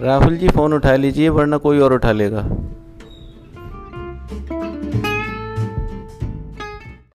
Rahul ji phone उठा लीजिए वरना कोई और उठा लेगा।